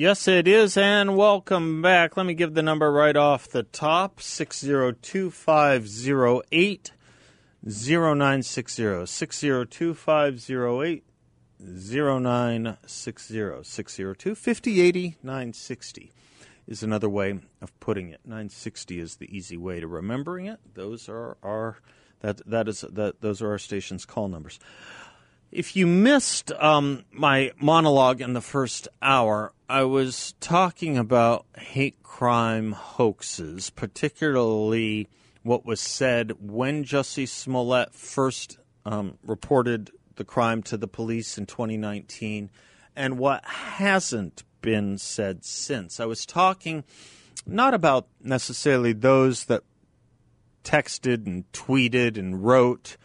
Yes, it is, and welcome back. Let me give the number right off the top 602 508 0960. 602 508 0960. 602 5080 960 is another way of putting it. 960 is the easy way to remembering it. Those are our that that is that those are our station's call numbers. If you missed um, my monologue in the first hour, I was talking about hate crime hoaxes, particularly what was said when Jussie Smollett first um, reported the crime to the police in 2019 and what hasn't been said since. I was talking not about necessarily those that texted and tweeted and wrote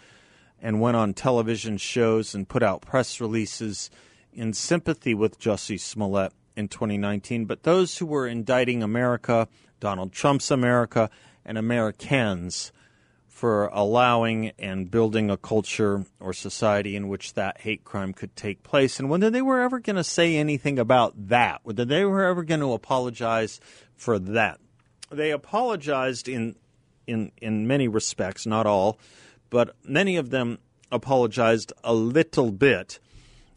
and went on television shows and put out press releases in sympathy with Jussie Smollett in 2019, but those who were indicting America, Donald Trump's America, and Americans for allowing and building a culture or society in which that hate crime could take place, and whether they were ever going to say anything about that, whether they were ever going to apologize for that. They apologized in in in many respects, not all, but many of them apologized a little bit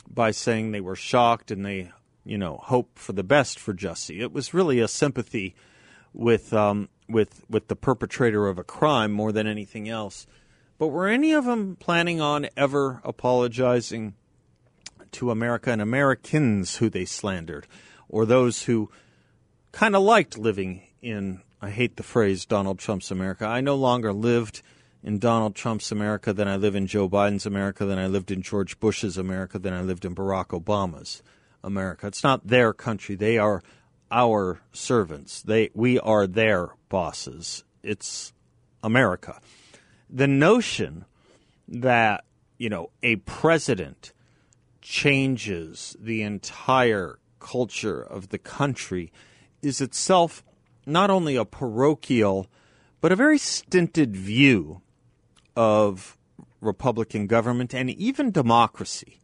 by saying they were shocked and they, you know, hope for the best for Jussie. It was really a sympathy with um, with with the perpetrator of a crime more than anything else. But were any of them planning on ever apologizing to America and Americans who they slandered, or those who kind of liked living in I hate the phrase Donald Trump's America. I no longer lived in Donald Trump's America than I live in Joe Biden's America, than I lived in George Bush's America, than I lived in Barack Obama's America. It's not their country. They are our servants. They we are their bosses. It's America. The notion that, you know, a president changes the entire culture of the country is itself not only a parochial but a very stinted view of Republican government and even democracy.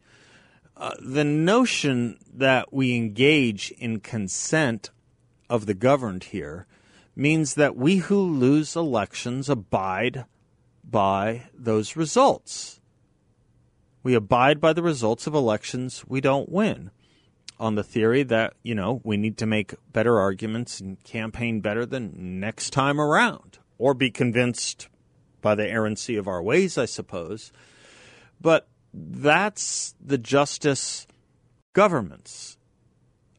Uh, the notion that we engage in consent of the governed here means that we who lose elections abide by those results. We abide by the results of elections we don't win on the theory that, you know, we need to make better arguments and campaign better than next time around or be convinced by the errancy of our ways, I suppose. But that's the justice governments,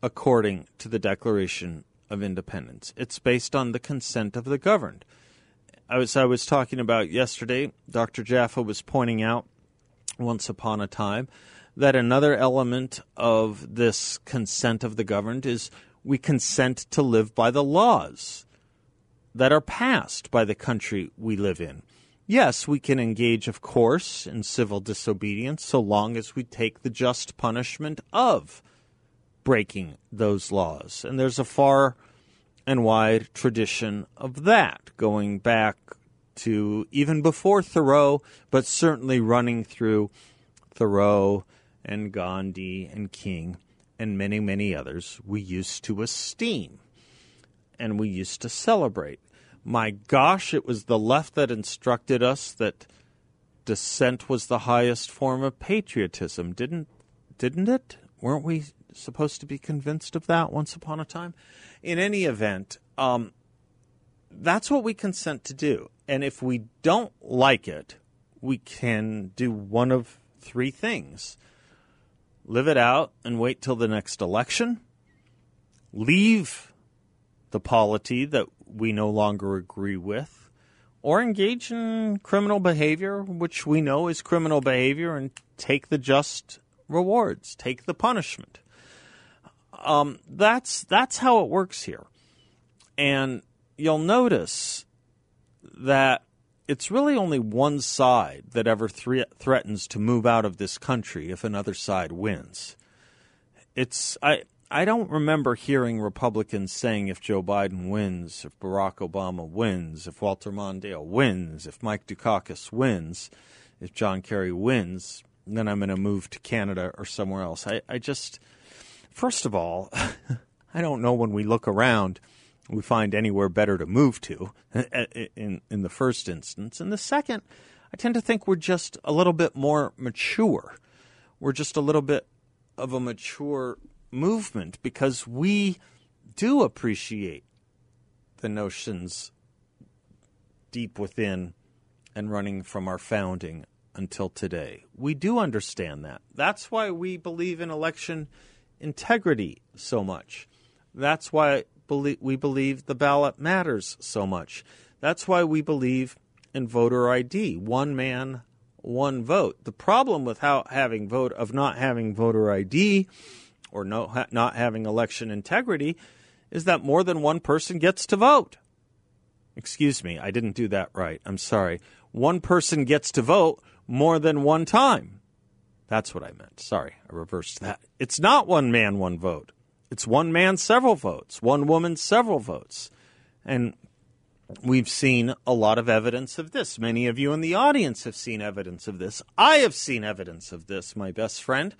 according to the Declaration of Independence. It's based on the consent of the governed. As I was talking about yesterday, Dr. Jaffa was pointing out once upon a time that another element of this consent of the governed is we consent to live by the laws that are passed by the country we live in. Yes, we can engage, of course, in civil disobedience so long as we take the just punishment of breaking those laws. And there's a far and wide tradition of that going back to even before Thoreau, but certainly running through Thoreau and Gandhi and King and many, many others we used to esteem and we used to celebrate my gosh, it was the left that instructed us that dissent was the highest form of patriotism, didn't didn't it? Weren't we supposed to be convinced of that once upon a time? In any event, um, that's what we consent to do. And if we don't like it, we can do one of three things live it out and wait till the next election, leave the polity that we no longer agree with, or engage in criminal behavior, which we know is criminal behavior, and take the just rewards, take the punishment. Um, that's that's how it works here, and you'll notice that it's really only one side that ever thre- threatens to move out of this country if another side wins. It's I I don't remember hearing Republicans saying if Joe Biden wins, if Barack Obama wins, if Walter Mondale wins, if Mike Dukakis wins, if John Kerry wins, then I'm going to move to Canada or somewhere else. I, I just, first of all, I don't know when we look around we find anywhere better to move to eh, eh, in, in the first instance. And the second, I tend to think we're just a little bit more mature. We're just a little bit of a mature movement because we do appreciate the notions deep within and running from our founding until today. We do understand that. That's why we believe in election integrity so much. That's why we believe the ballot matters so much. That's why we believe in voter ID, one man, one vote. The problem with how having vote of not having voter ID or no, not having election integrity is that more than one person gets to vote. Excuse me, I didn't do that right. I'm sorry. One person gets to vote more than one time. That's what I meant. Sorry, I reversed that. It's not one man, one vote. It's one man, several votes, one woman, several votes. And we've seen a lot of evidence of this. Many of you in the audience have seen evidence of this. I have seen evidence of this, my best friend.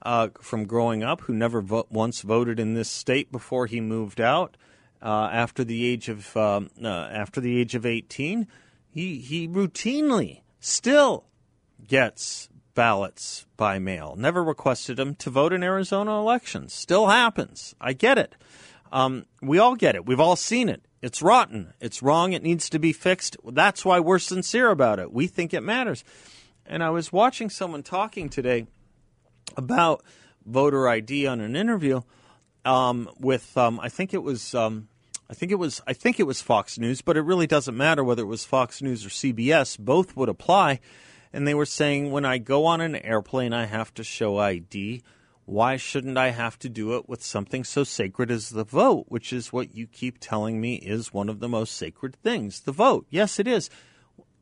Uh, from growing up, who never vo- once voted in this state before he moved out uh, after the age of um, uh, after the age of eighteen, he he routinely still gets ballots by mail. Never requested them to vote in Arizona elections. Still happens. I get it. Um, we all get it. We've all seen it. It's rotten. It's wrong. It needs to be fixed. That's why we're sincere about it. We think it matters. And I was watching someone talking today about voter ID on an interview um, with um, I think it was um, I think it was I think it was Fox News, but it really doesn't matter whether it was Fox News or CBS. Both would apply and they were saying when I go on an airplane, I have to show ID. Why shouldn't I have to do it with something so sacred as the vote, which is what you keep telling me is one of the most sacred things? The vote. Yes, it is.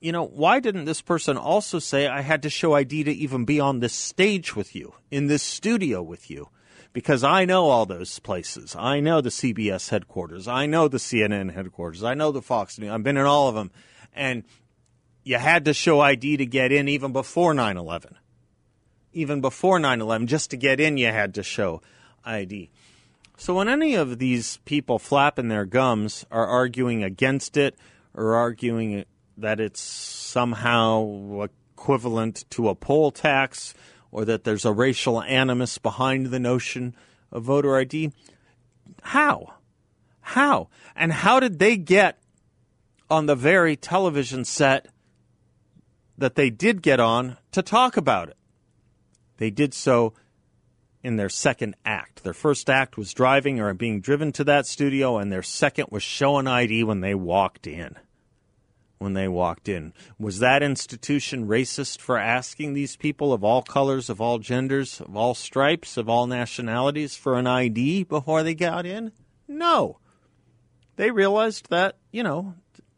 You know, why didn't this person also say I had to show ID to even be on this stage with you, in this studio with you? Because I know all those places. I know the CBS headquarters. I know the CNN headquarters. I know the Fox News. I've been in all of them. And you had to show ID to get in even before 9 11. Even before 9 11, just to get in, you had to show ID. So when any of these people flapping their gums are arguing against it or arguing that it's somehow equivalent to a poll tax or that there's a racial animus behind the notion of voter ID, how? How? And how did they get on the very television set that they did get on to talk about it. They did so in their second act. Their first act was driving or being driven to that studio, and their second was showing ID when they walked in. When they walked in. Was that institution racist for asking these people of all colors, of all genders, of all stripes, of all nationalities for an ID before they got in? No. They realized that, you know,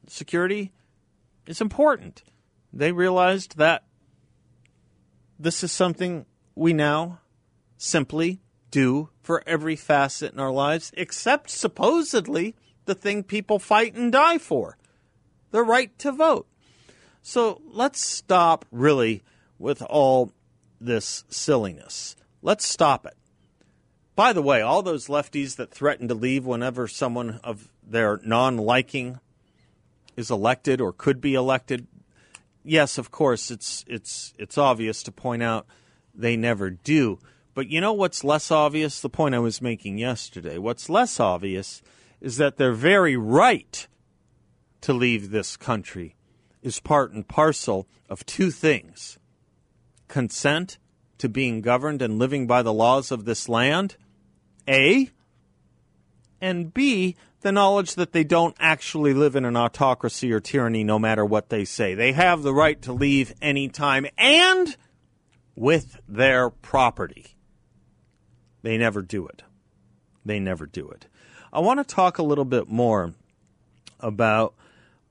security is important they realized that this is something we now simply do for every facet in our lives, except supposedly the thing people fight and die for the right to vote. So let's stop really with all this silliness. Let's stop it. By the way, all those lefties that threaten to leave whenever someone of their non liking is elected or could be elected, yes, of course, it's it's it's obvious to point out they never do. But you know what's less obvious? The point I was making yesterday. What's less obvious is that they're very right to leave this country is part and parcel of two things consent to being governed and living by the laws of this land, A, and B, the knowledge that they don't actually live in an autocracy or tyranny no matter what they say. They have the right to leave anytime and with their property. They never do it. They never do it. I want to talk a little bit more about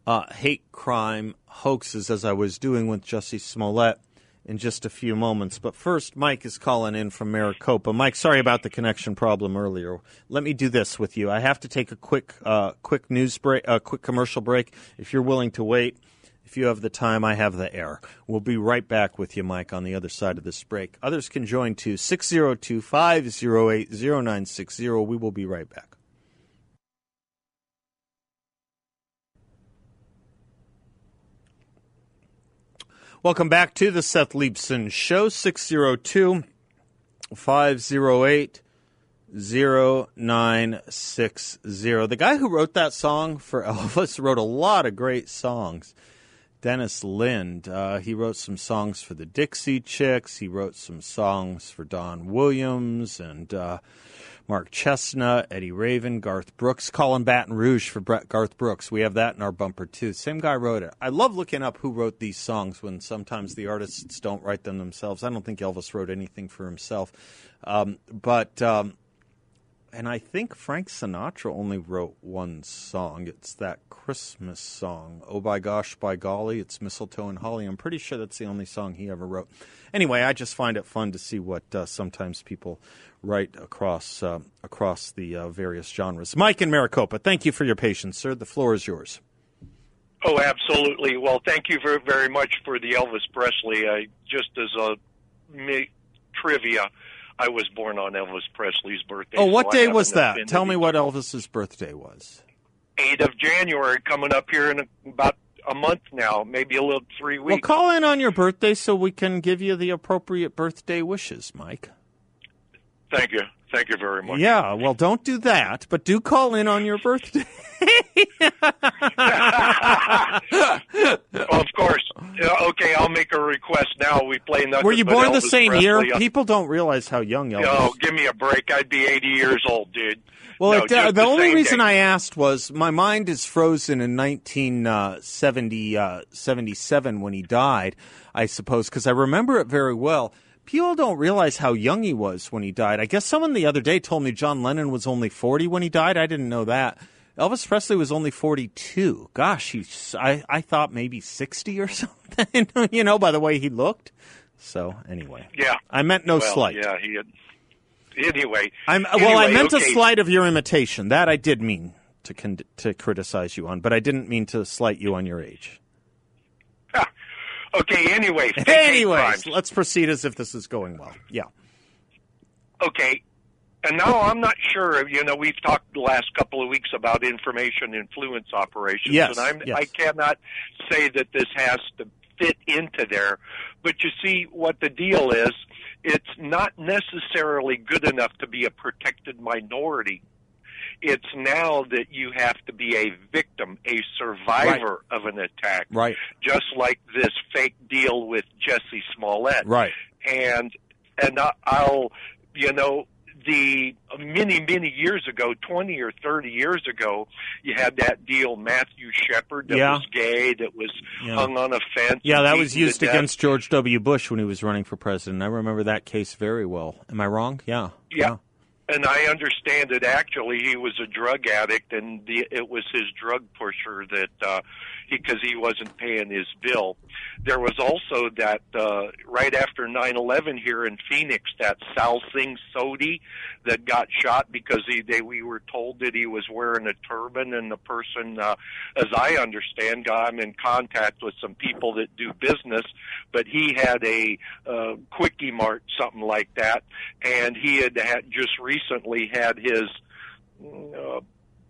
uh, hate crime hoaxes as I was doing with Jussie Smollett in just a few moments. But first, Mike is calling in from Maricopa. Mike, sorry about the connection problem earlier. Let me do this with you. I have to take a quick, uh, quick news break, a uh, quick commercial break. If you're willing to wait, if you have the time, I have the air. We'll be right back with you, Mike, on the other side of this break. Others can join to 602 508 0960. We will be right back. Welcome back to the Seth Leibsohn Show, 602 508 0960. The guy who wrote that song for Elvis wrote a lot of great songs. Dennis Linde. Uh, he wrote some songs for the Dixie Chicks. He wrote some songs for Don Williams and uh, Mark Chesnutt, Eddie Raven, Garth Brooks, Callin' Baton Rouge for Brett Garth Brooks. We have that in our bumper too. Same guy wrote it. I love looking up who wrote these songs when sometimes the artists don't write them themselves. I don't think Elvis wrote anything for himself, um, but um, and I think Frank Sinatra only wrote one song. It's that Christmas song, "Oh by gosh, by golly, it's mistletoe and holly." I'm pretty sure that's the only song he ever wrote. Anyway, I just find it fun to see what uh, sometimes people write across uh, across the uh, various genres. Mike in Maricopa, thank you for your patience, sir. The floor is yours. Oh, absolutely. Well, thank you very, much for the Elvis Presley. Just as a me, trivia I was born on Elvis Presley's birthday. Oh, what so day was that? Tell me what Elvis's birthday was. 8th of January, coming up here in about a month now, maybe a little three weeks. Well, call in on your birthday so we can give you the appropriate birthday wishes, Mike. Thank you. Thank you very much. Yeah, well, don't do that, but do call in on your birthday. well, of course. Okay, I'll make a request now. We play nothing. Were you born Elvis the same Presley. year? People don't realize how young Elvis. No, give me a break. I'd be 80 years old, dude. Well, no, it, uh, the, the only reason day. I asked was my mind is frozen in 1977 uh, uh, when he died, I suppose, because I remember it very well. People don't realize how young he was when he died. I guess someone the other day told me John Lennon was only 40 when he died. I didn't know that. Elvis Presley was only 42. Gosh, he's, I, I thought maybe 60 or something, you know, by the way he looked. So, anyway. Yeah. I meant no well, slight. Yeah, he had. Anyway. I'm, anyway, well, I meant okay. a slight of your imitation. That I did mean to, con- to criticize you on, but I didn't mean to slight you on your age. Ah, okay, anyway. hate Anyways, let's proceed as if this is going well. Yeah. Okay. And now I'm not sure. You know, we've talked the last couple of weeks about information influence operations, Yes, and I'm, yes. I cannot say that this has to fit into there. But you see, what the deal is, it's not necessarily good enough to be a protected minority. It's now that you have to be a victim, a survivor of an attack, Right. just like this fake deal with Jussie Smollett Right. and and I- I'll you know the uh, many many years ago 20 or 30 years ago you had that deal Matthew Shepard that Yeah. was gay that was Yeah. hung on a fence Yeah, that was used against George W. Bush when he was running for president. I remember that case very well. Am I wrong? Yeah. Yeah. And I understand that actually he was a drug addict and the, it was his drug pusher that uh because he wasn't paying his bill. There was also that uh right after 9/11 here in Phoenix that Sal Singh Sodhi that got shot because he they we were told that he was wearing a turban and the person uh as I understand got him in contact with some people that do business but he had a uh quickie mart something like that and he had, had just recently had his uh,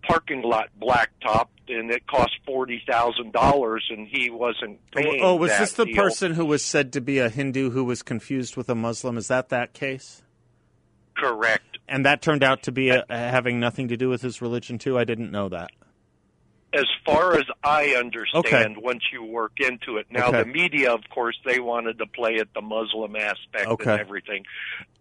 parking lot blacktopped and it cost forty thousand dollars and he wasn't paying Oh, was this the deal. person who was said to be a Hindu who was confused with a Muslim? Is that that case? correct And that turned out to be a, having nothing to do with his religion too. I didn't know that. As far as I understand, once you work into it. Now, Okay. the media, of course, they wanted to play at the Muslim aspect Okay. and everything.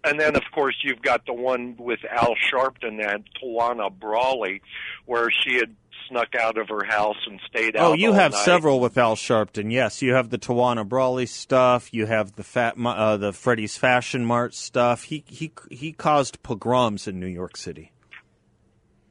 And then, of course, you've got the one with Al Sharpton and Tawana Brawley, where she had snuck out of her house and stayed out. Oh, you have night. several with Al Sharpton. Yes, you have the Tawana Brawley stuff. You have the fat, uh, the Freddy's Fashion Mart stuff. He he he caused pogroms in New York City.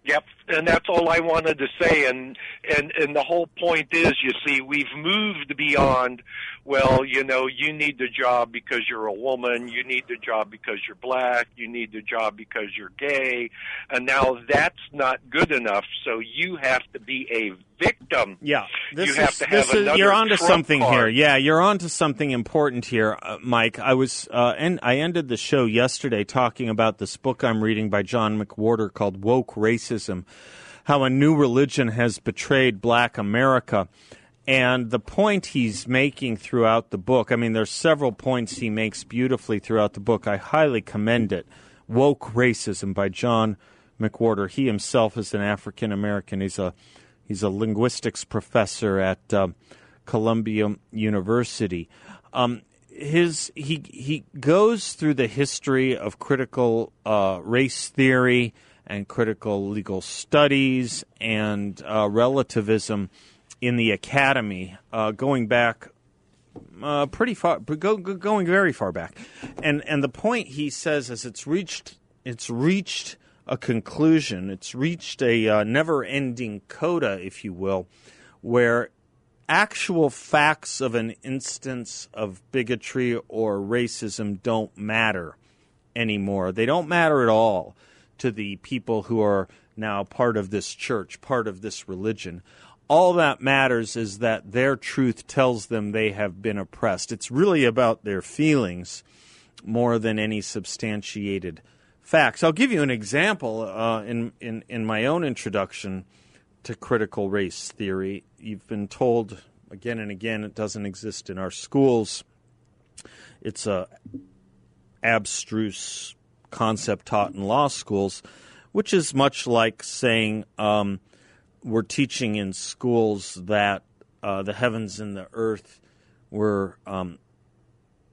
Yep, and that's all I wanted to say. And and and the whole point is, you see, we've moved beyond. Well, you know, you need the job because you're a woman. You need the job because you're black. You need the job because you're gay. And now that's not good enough. So you have to be a victim. Yeah, this you is, have to have this is, you're onto trump something here. Yeah, you're onto something important here, uh, Mike. I was uh, and I ended the show yesterday talking about this book I'm reading by John McWhorter called "Woke Racism." How a new religion has betrayed black America. And the point he's making throughout the book, I mean, there's several points he makes beautifully throughout the book. I highly commend it. Woke Racism by John McWhorter. He himself is an African American. He's a he's a linguistics professor at uh, Columbia University. Um, his he he goes through the history of critical uh, race theory and critical legal studies and uh, relativism in the academy, uh, going back uh, pretty far, go, go, going very far back. And and the point he says is it's reached it's reached a conclusion. It's reached a uh, never-ending coda, if you will, where actual facts of an instance of bigotry or racism don't matter anymore. They don't matter at all to the people who are now part of this church, part of this religion. All that matters is that their truth tells them they have been oppressed. It's really about their feelings more than any substantiated facts. I'll give you an example uh, in, in, in my own introduction to critical race theory. You've been told again and again it doesn't exist in our schools. It's a abstruse concept taught in law schools, which is much like saying um, we're teaching in schools that uh, the heavens and the earth were um,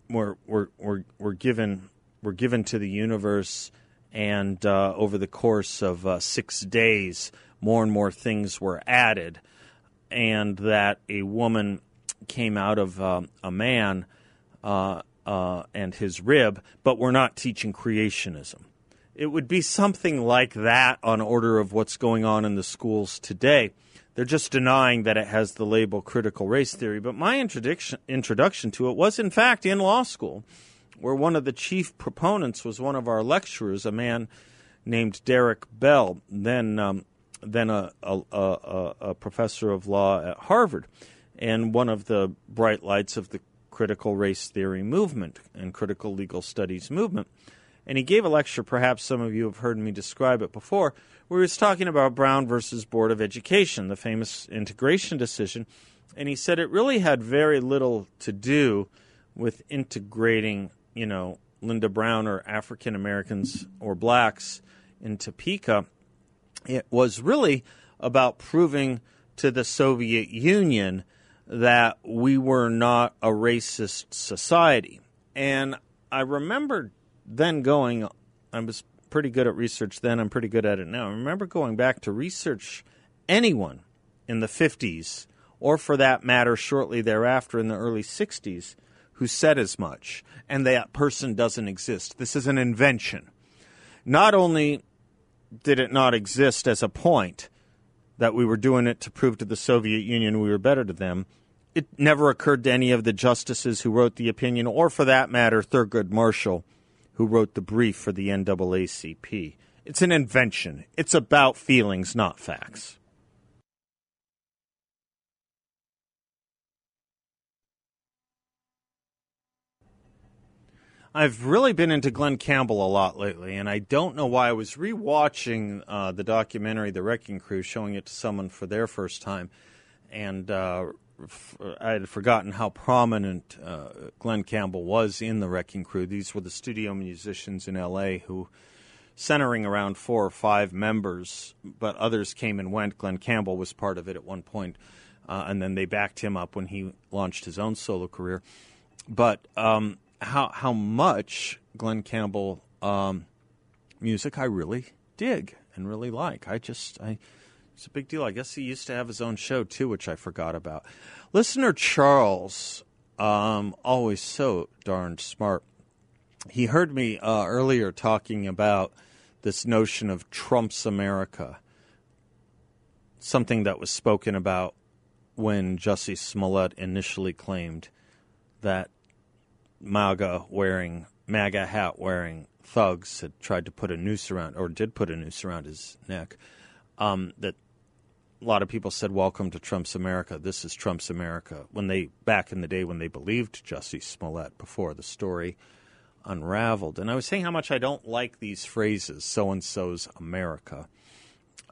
were, were were were given were given to the universe, and uh, over the course of uh, six days, more and more things were added, and that a woman came out of um, a man uh, uh, and his rib, but we're not teaching creationism. It would be something like that on order of what's going on in the schools today. They're just denying that it has the label critical race theory. But my introduction, introduction to it was, in fact, in law school, where one of the chief proponents was one of our lecturers, a man named Derrick Bell, then um, then a, a, a, a professor of law at Harvard, and one of the bright lights of the critical race theory movement and critical legal studies movement. And he gave a lecture, perhaps some of you have heard me describe it before, where he was talking about Brown versus Board of Education, the famous integration decision. And he said it really had very little to do with integrating, you know, Linda Brown or African Americans or blacks in Topeka. It was really about proving to the Soviet Union that we were not a racist society. And I remember then going, I was pretty good at research then, I'm pretty good at it now. I remember going back to research anyone in the 50s, or for that matter, shortly thereafter in the early 60s, who said as much, and that person doesn't exist. This is an invention. Not only did it not exist as a point that we were doing it to prove to the Soviet Union we were better to them, it never occurred to any of the justices who wrote the opinion, or for that matter, Thurgood Marshall, who wrote the brief for the NAACP. It's an invention. It's about feelings, not facts. I've really been into Glen Campbell a lot lately, and I don't know why. I was rewatching uh, the documentary The Wrecking Crew, showing it to someone for their first time, and uh, f- I had forgotten how prominent uh, Glen Campbell was in The Wrecking Crew. These were the studio musicians in L.A. who, centering around four or five members, but others came and went. Glen Campbell was part of it at one point, uh, and then they backed him up when he launched his own solo career. But um, how how much Glen Campbell um, music I really dig and really like. I just I It's a big deal. I guess he used to have his own show too, which I forgot about. Listener Charles, um, always so darned smart. He heard me uh, earlier talking about this notion of Trump's America, something that was spoken about when Jussie Smollett initially claimed that MAGA wearing MAGA hat wearing thugs had tried to put a noose around or did put a noose around his neck. Um, that a lot of people said, "Welcome to Trump's America." This is Trump's America. When they back in the day when they believed Jussie Smollett before the story unraveled, and I was saying how much I don't like these phrases, "so and so's America."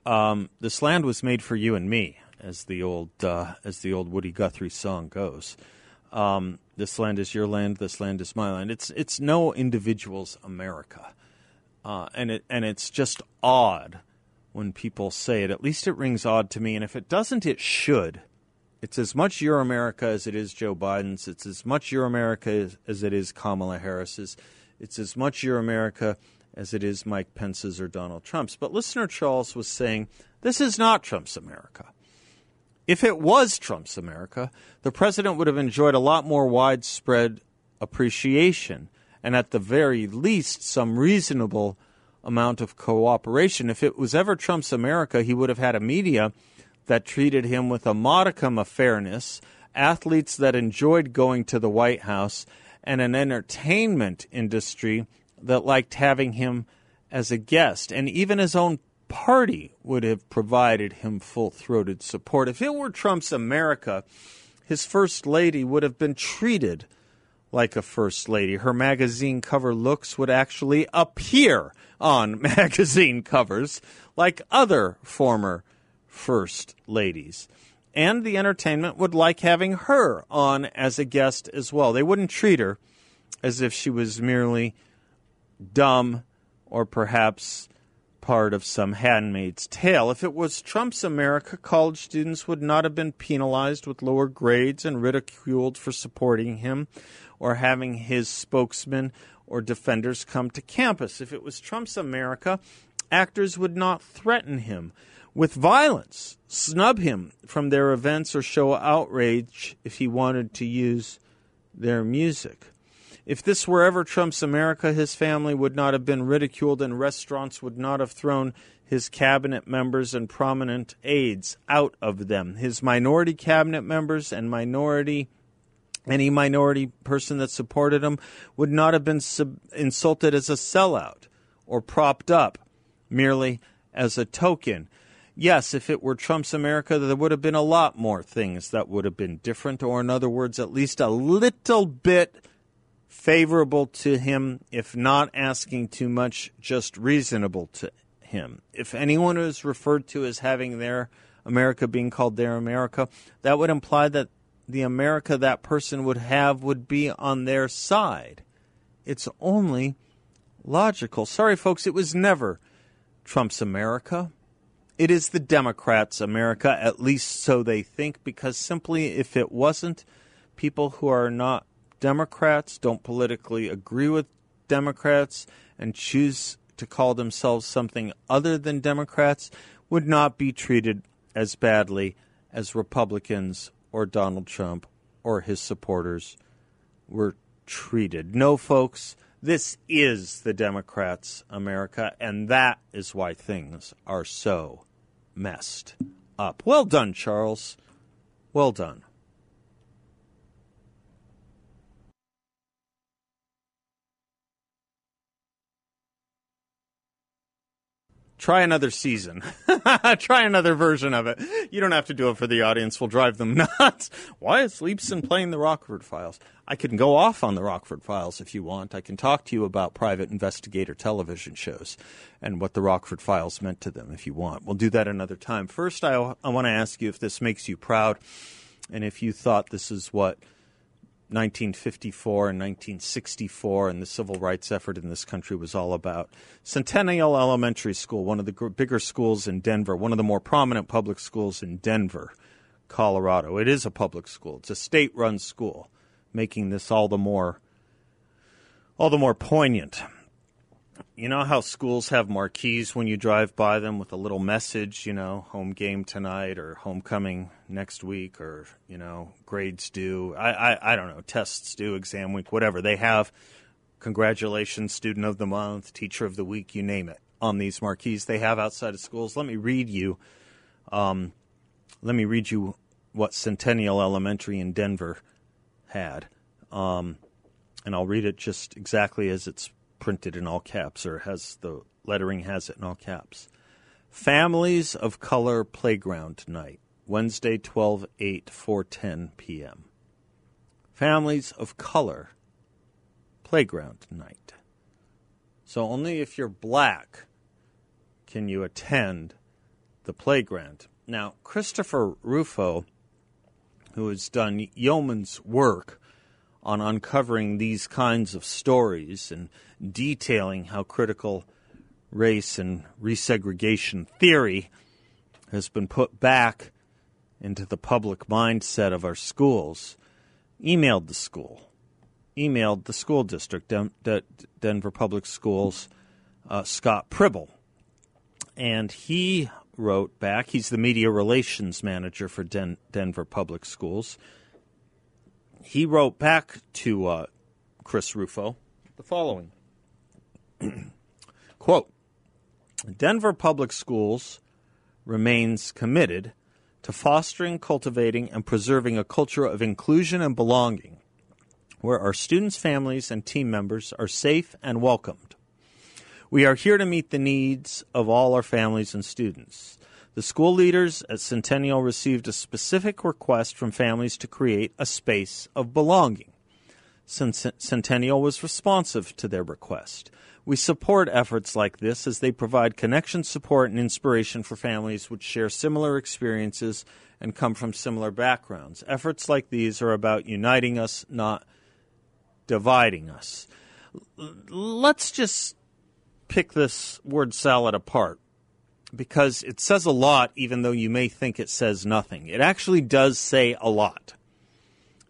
Um, this land was made for you and me, as the old uh, as the old Woody Guthrie song goes. Um, this land is your land. This land is my land. It's it's no individual's America, uh, and it and it's just odd when people say it. At least it rings odd to me. And if it doesn't, it should. It's as much your America as it is Joe Biden's. It's as much your America as, as it is Kamala Harris's. It's as much your America as it is Mike Pence's or Donald Trump's. But listener Charles was saying this is not Trump's America. If it was Trump's America, the president would have enjoyed a lot more widespread appreciation and, at the very least, some reasonable amount of cooperation. If it was ever Trump's America, he would have had a media that treated him with a modicum of fairness, athletes that enjoyed going to the White House, and an entertainment industry that liked having him as a guest. And even his own party would have provided him full throated support. If it were Trump's America, his first lady would have been treated like a first lady. Her magazine cover looks would actually appear on magazine covers like other former first ladies. And the entertainment would like having her on as a guest as well. They wouldn't treat her as if she was merely dumb or perhaps part of some handmaid's tale. If it was Trump's America, college students would not have been penalized with lower grades and ridiculed for supporting him or having his spokesman or defenders come to campus. If it was Trump's America, actors would not threaten him with violence, snub him from their events, or show outrage if he wanted to use their music. If this were ever Trump's America, his family would not have been ridiculed and restaurants would not have thrown his cabinet members and prominent aides out of them. His minority cabinet members and minority any minority person that supported him would not have been sub- insulted as a sellout or propped up merely as a token. Yes, if it were Trump's America, there would have been a lot more things that would have been different, or in other words, at least a little bit favorable to him, if not asking too much, just reasonable to him. If anyone is referred to as having their America being called their America, that would imply that the America that person would have would be on their side. It's only logical. Sorry, folks, it was never Trump's America. It is the Democrats' America, at least so they think, because simply if it wasn't, people who are not Democrats, don't politically agree with Democrats, and choose to call themselves something other than Democrats would not be treated as badly as Republicans or Donald Trump or his supporters were treated. No, folks, this is the Democrats' America, and that is why things are so messed up. Well done, Charles. Well done. Try another season. try another version of it. You don't have to do it for the audience. We'll drive them nuts. Why is Leibsohn playing the Rockford Files? I can go off on the Rockford Files if you want. I can talk to you about private investigator television shows and what the Rockford Files meant to them if you want. We'll do that another time. First, I, I want to ask you if this makes you proud and if you thought this is what – 1954 and 1964 and the civil rights effort in this country was all about. Centennial Elementary School, one of the bigger schools in Denver, one of the more prominent public schools in Denver, Colorado. It is a public school. It's a state-run school, making this all the more all the more poignant. You know how schools have marquees when you drive by them with a little message, you know, home game tonight or homecoming next week or, you know, grades due. I, I, I don't know, tests due, exam week, whatever. They have congratulations, student of the month, teacher of the week, you name it, on these marquees they have outside of schools. Let me read you, um, let me read you what Centennial Elementary in Denver had. Um, and I'll read it just exactly as it's printed in all caps, or has the lettering has it in all caps. Families of Color Playground Night, Wednesday, 12 8, 410 p.m. Families of Color Playground Night. So only if you're black can you attend the playground. Now, Christopher Rufo, who has done yeoman's work on uncovering these kinds of stories and detailing how critical race and resegregation theory has been put back into the public mindset of our schools, emailed the school, emailed the school district, Den- Den- Denver Public Schools, uh, Scott Pribble. And he wrote back, he's the media relations manager for Den- Denver Public Schools he wrote back to uh, Chris Rufo the following. Quote denver public schools remains committed to fostering cultivating and preserving a culture of inclusion and belonging where our students families and team members are safe and welcomed. We are here to meet the needs of all our families and students the school leaders at Centennial received a specific request from families to create a space of belonging. Centennial was responsive to their request. We support efforts like this as they provide connection, support, and inspiration for families which share similar experiences and come from similar backgrounds. Efforts like these are about uniting us, not dividing us. Let's just pick this word salad apart because it says a lot, even though you may think it says nothing. It actually does say a lot.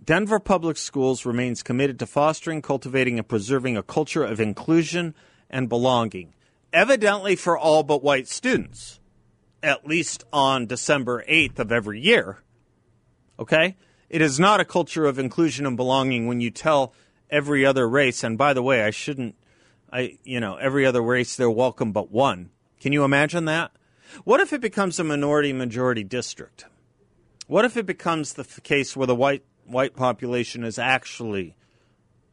Denver Public Schools remains committed to fostering, cultivating, and preserving a culture of inclusion and belonging, evidently for all but white students, at least on December 8th of every year. Okay? It is not a culture of inclusion and belonging when you tell every other race, and by the way, I shouldn't, I, you know, every other race they're welcome but one. Can you imagine that? What if it becomes a minority majority district? What if it becomes the case where the white white population is actually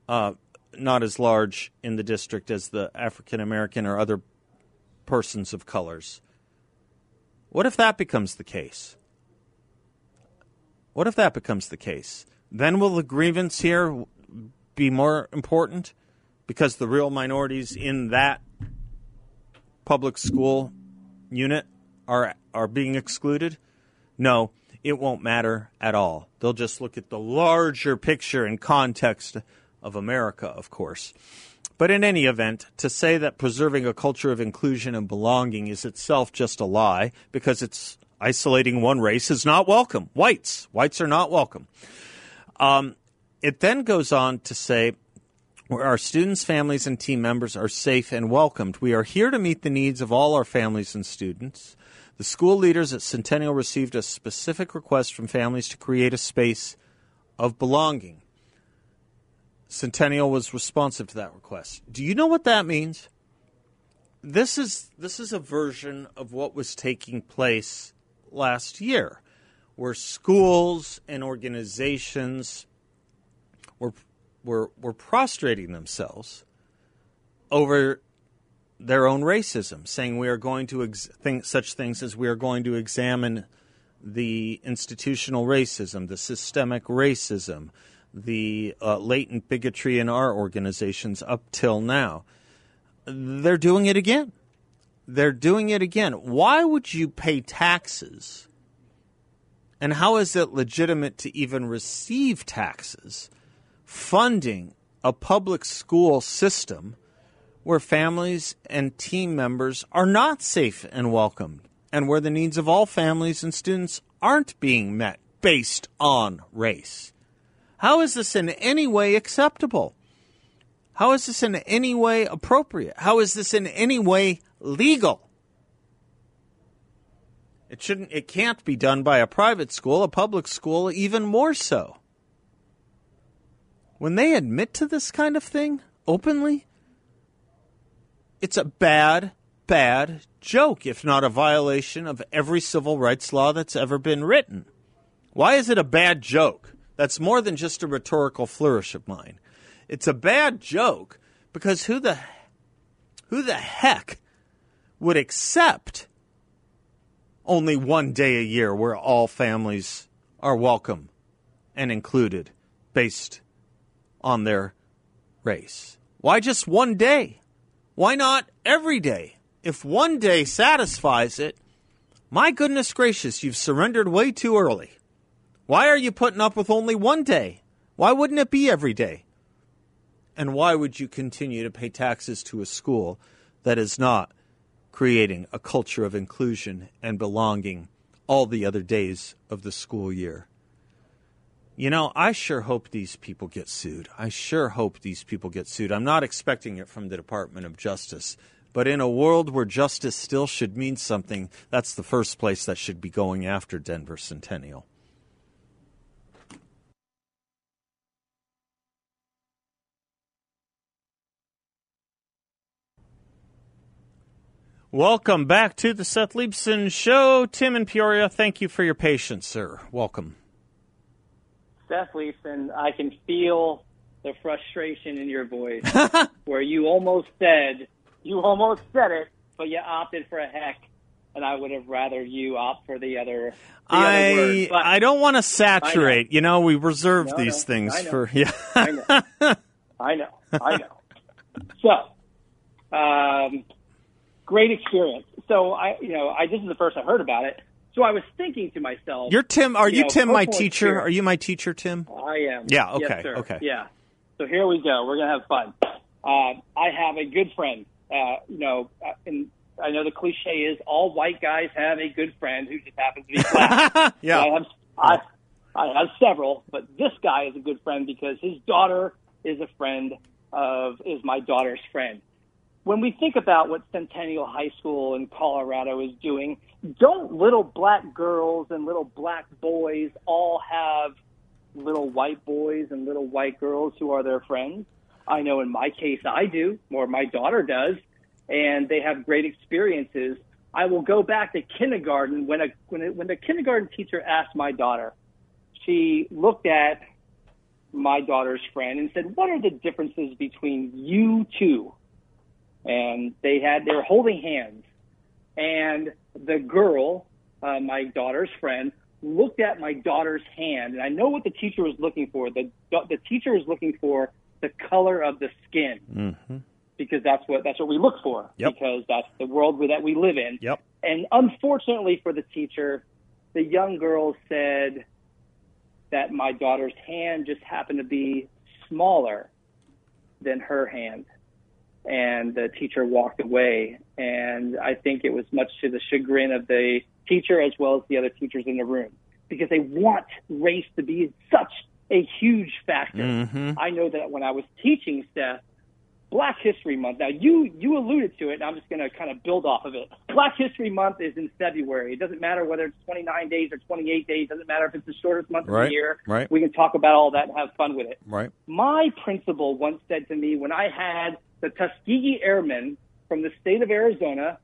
uh, not as large in the district as the African American or other persons of colors? What if that becomes the case? What if that becomes the case? Then will the grievance here be more important because the real minorities in that public school unit are are being excluded? No, it won't matter at all. They'll just look at the larger picture and context of America, of course. But in any event, to say that preserving a culture of inclusion and belonging is itself just a lie because it's isolating one race is not welcome. Whites, whites are not welcome. Um, it then goes on to say where our students, families, and team members are safe and welcomed. We are here to meet the needs of all our families and students. The school leaders at Centennial received a specific request from families to create a space of belonging. Centennial was responsive to that request. Do you know what that means? This is this is a version of what was taking place last year, where schools and organizations were were were prostrating themselves over their own racism, saying we are going to ex- think such things as we are going to examine the institutional racism, the systemic racism, the uh, latent bigotry in our organizations up till now. They're doing it again. They're doing it again. Why would you pay taxes? And how is it legitimate to even receive taxes? Funding a public school system where families and team members are not safe and welcomed, and where the needs of all families and students aren't being met based on race. How is this in any way acceptable? How is this in any way appropriate? How is this in any way legal? It shouldn't it can't be done by a private school, a public school even more so. When they admit to this kind of thing openly, it's a bad bad joke, if not a violation of every civil rights law that's ever been written. Why is it a bad joke? That's more than just a rhetorical flourish of mine. It's a bad joke because who the who the heck would accept only one day a year where all families are welcome and included based on their race? Why just one day? Why not every day? If one day satisfies it, my goodness gracious, you've surrendered way too early. Why are you putting up with only one day? Why wouldn't it be every day? And why would you continue to pay taxes to a school that is not creating a culture of inclusion and belonging all the other days of the school year? You know, I sure hope these people get sued. I sure hope these people get sued. I'm not expecting it from the Department of Justice. But in a world where justice still should mean something, that's the first place that should be going after Denver Centennial. Welcome back to the Seth Leibsohn Show. Tim and Peoria, thank you for your patience, sir. Welcome. Seth Leibsohn, I can feel the frustration in your voice where you almost said, you almost said it, but you opted for a heck, and I would have rather you opt for the other. The I other word. I don't want to saturate. You know, we reserve No, these no, things for yeah. I know, I know, I know. So, um, great experience. So I, you know, I this is the first I heard about it. So I was thinking to myself, You're Tim. Are You you know, Tim, my teacher? experience. Are you my teacher, Tim? I am. Yeah, Yes, okay, sir. okay. Yeah. So here we go. We're gonna have fun. Uh, I have a good friend. Uh, you know, uh, and I know the cliche is all white guys have a good friend who just happens to be black. Yeah. I have I, I have several, but this guy is a good friend because his daughter is a friend of is my daughter's friend. When we think about what Centennial High School in Colorado is doing, don't little black girls and little black boys all have little white boys and little white girls who are their friends? I know in my case I do, or my daughter does, and they have great experiences. I will go back to kindergarten when a when a, when the kindergarten teacher asked my daughter, she looked at my daughter's friend and said, "What are the differences between you two?" And they had they were holding hands, and the girl, uh, my daughter's friend, looked at my daughter's hand, and I know what the teacher was looking for. The the teacher was looking for the color of the skin Mm-hmm. because that's what that's what we look for Yep. because that's the world that we live in. Yep. And unfortunately for the teacher, the young girl said that my daughter's hand just happened to be smaller than her hand. And the teacher walked away. And I think it was much to the chagrin of the teacher as well as the other teachers in the room because they want race to be such a huge factor. Mm-hmm. I know that when I was teaching Seth, Black History Month. Now you you alluded to it, and I'm just going to kind of build off of it. Black History Month is in February. It doesn't matter whether it's 29 days or 28 days. It doesn't matter if it's the shortest month of the year. right. We can talk about all that and have fun with it. Right. My principal once said to me when I had the Tuskegee Airmen from the state of Arizona,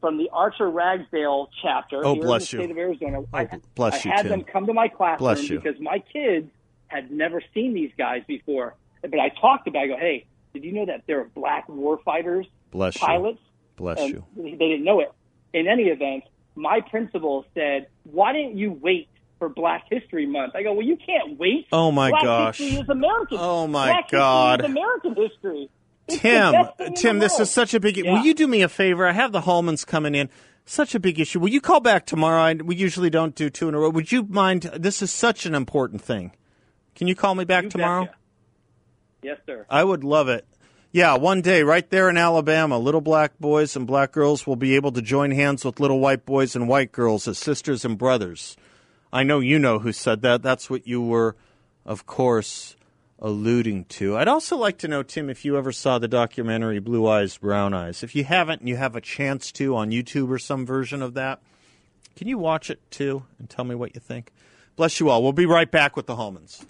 from the Archer Ragsdale chapter Oh, here bless in you. the state of Arizona, oh, I, Oh, bless I you, had Tim. them come to my classroom Bless you. because my kids had never seen these guys before. But I talked about, it, I go, hey, did you know that there are black warfighters, Bless you. pilots? Bless and you. They didn't know it. In any event, my principal said, why didn't you wait for Black History Month? I go, well, you can't wait. Oh, my Black gosh. History is American. Oh, my Black God. History is American history. It's Tim, best thing in Tim, this is such a big. Yeah. Will you do me a favor? I have the Hallmans coming in. Such a big issue. Will you call back tomorrow? I, we usually don't do two in a row. Would you mind? This is such an important thing. Can you call me back You tomorrow? betcha. Yes, sir. I would love it. Yeah, one day right there in Alabama, little black boys and black girls will be able to join hands with little white boys and white girls as sisters and brothers. I know you know who said that. That's what you were, of course, alluding to. I'd also like to know, Tim, if you ever saw the documentary Blue Eyes, Brown Eyes. If you haven't and you have a chance to on YouTube or some version of that, can you watch it too and tell me what you think? Bless you all. We'll be right back with the Homans.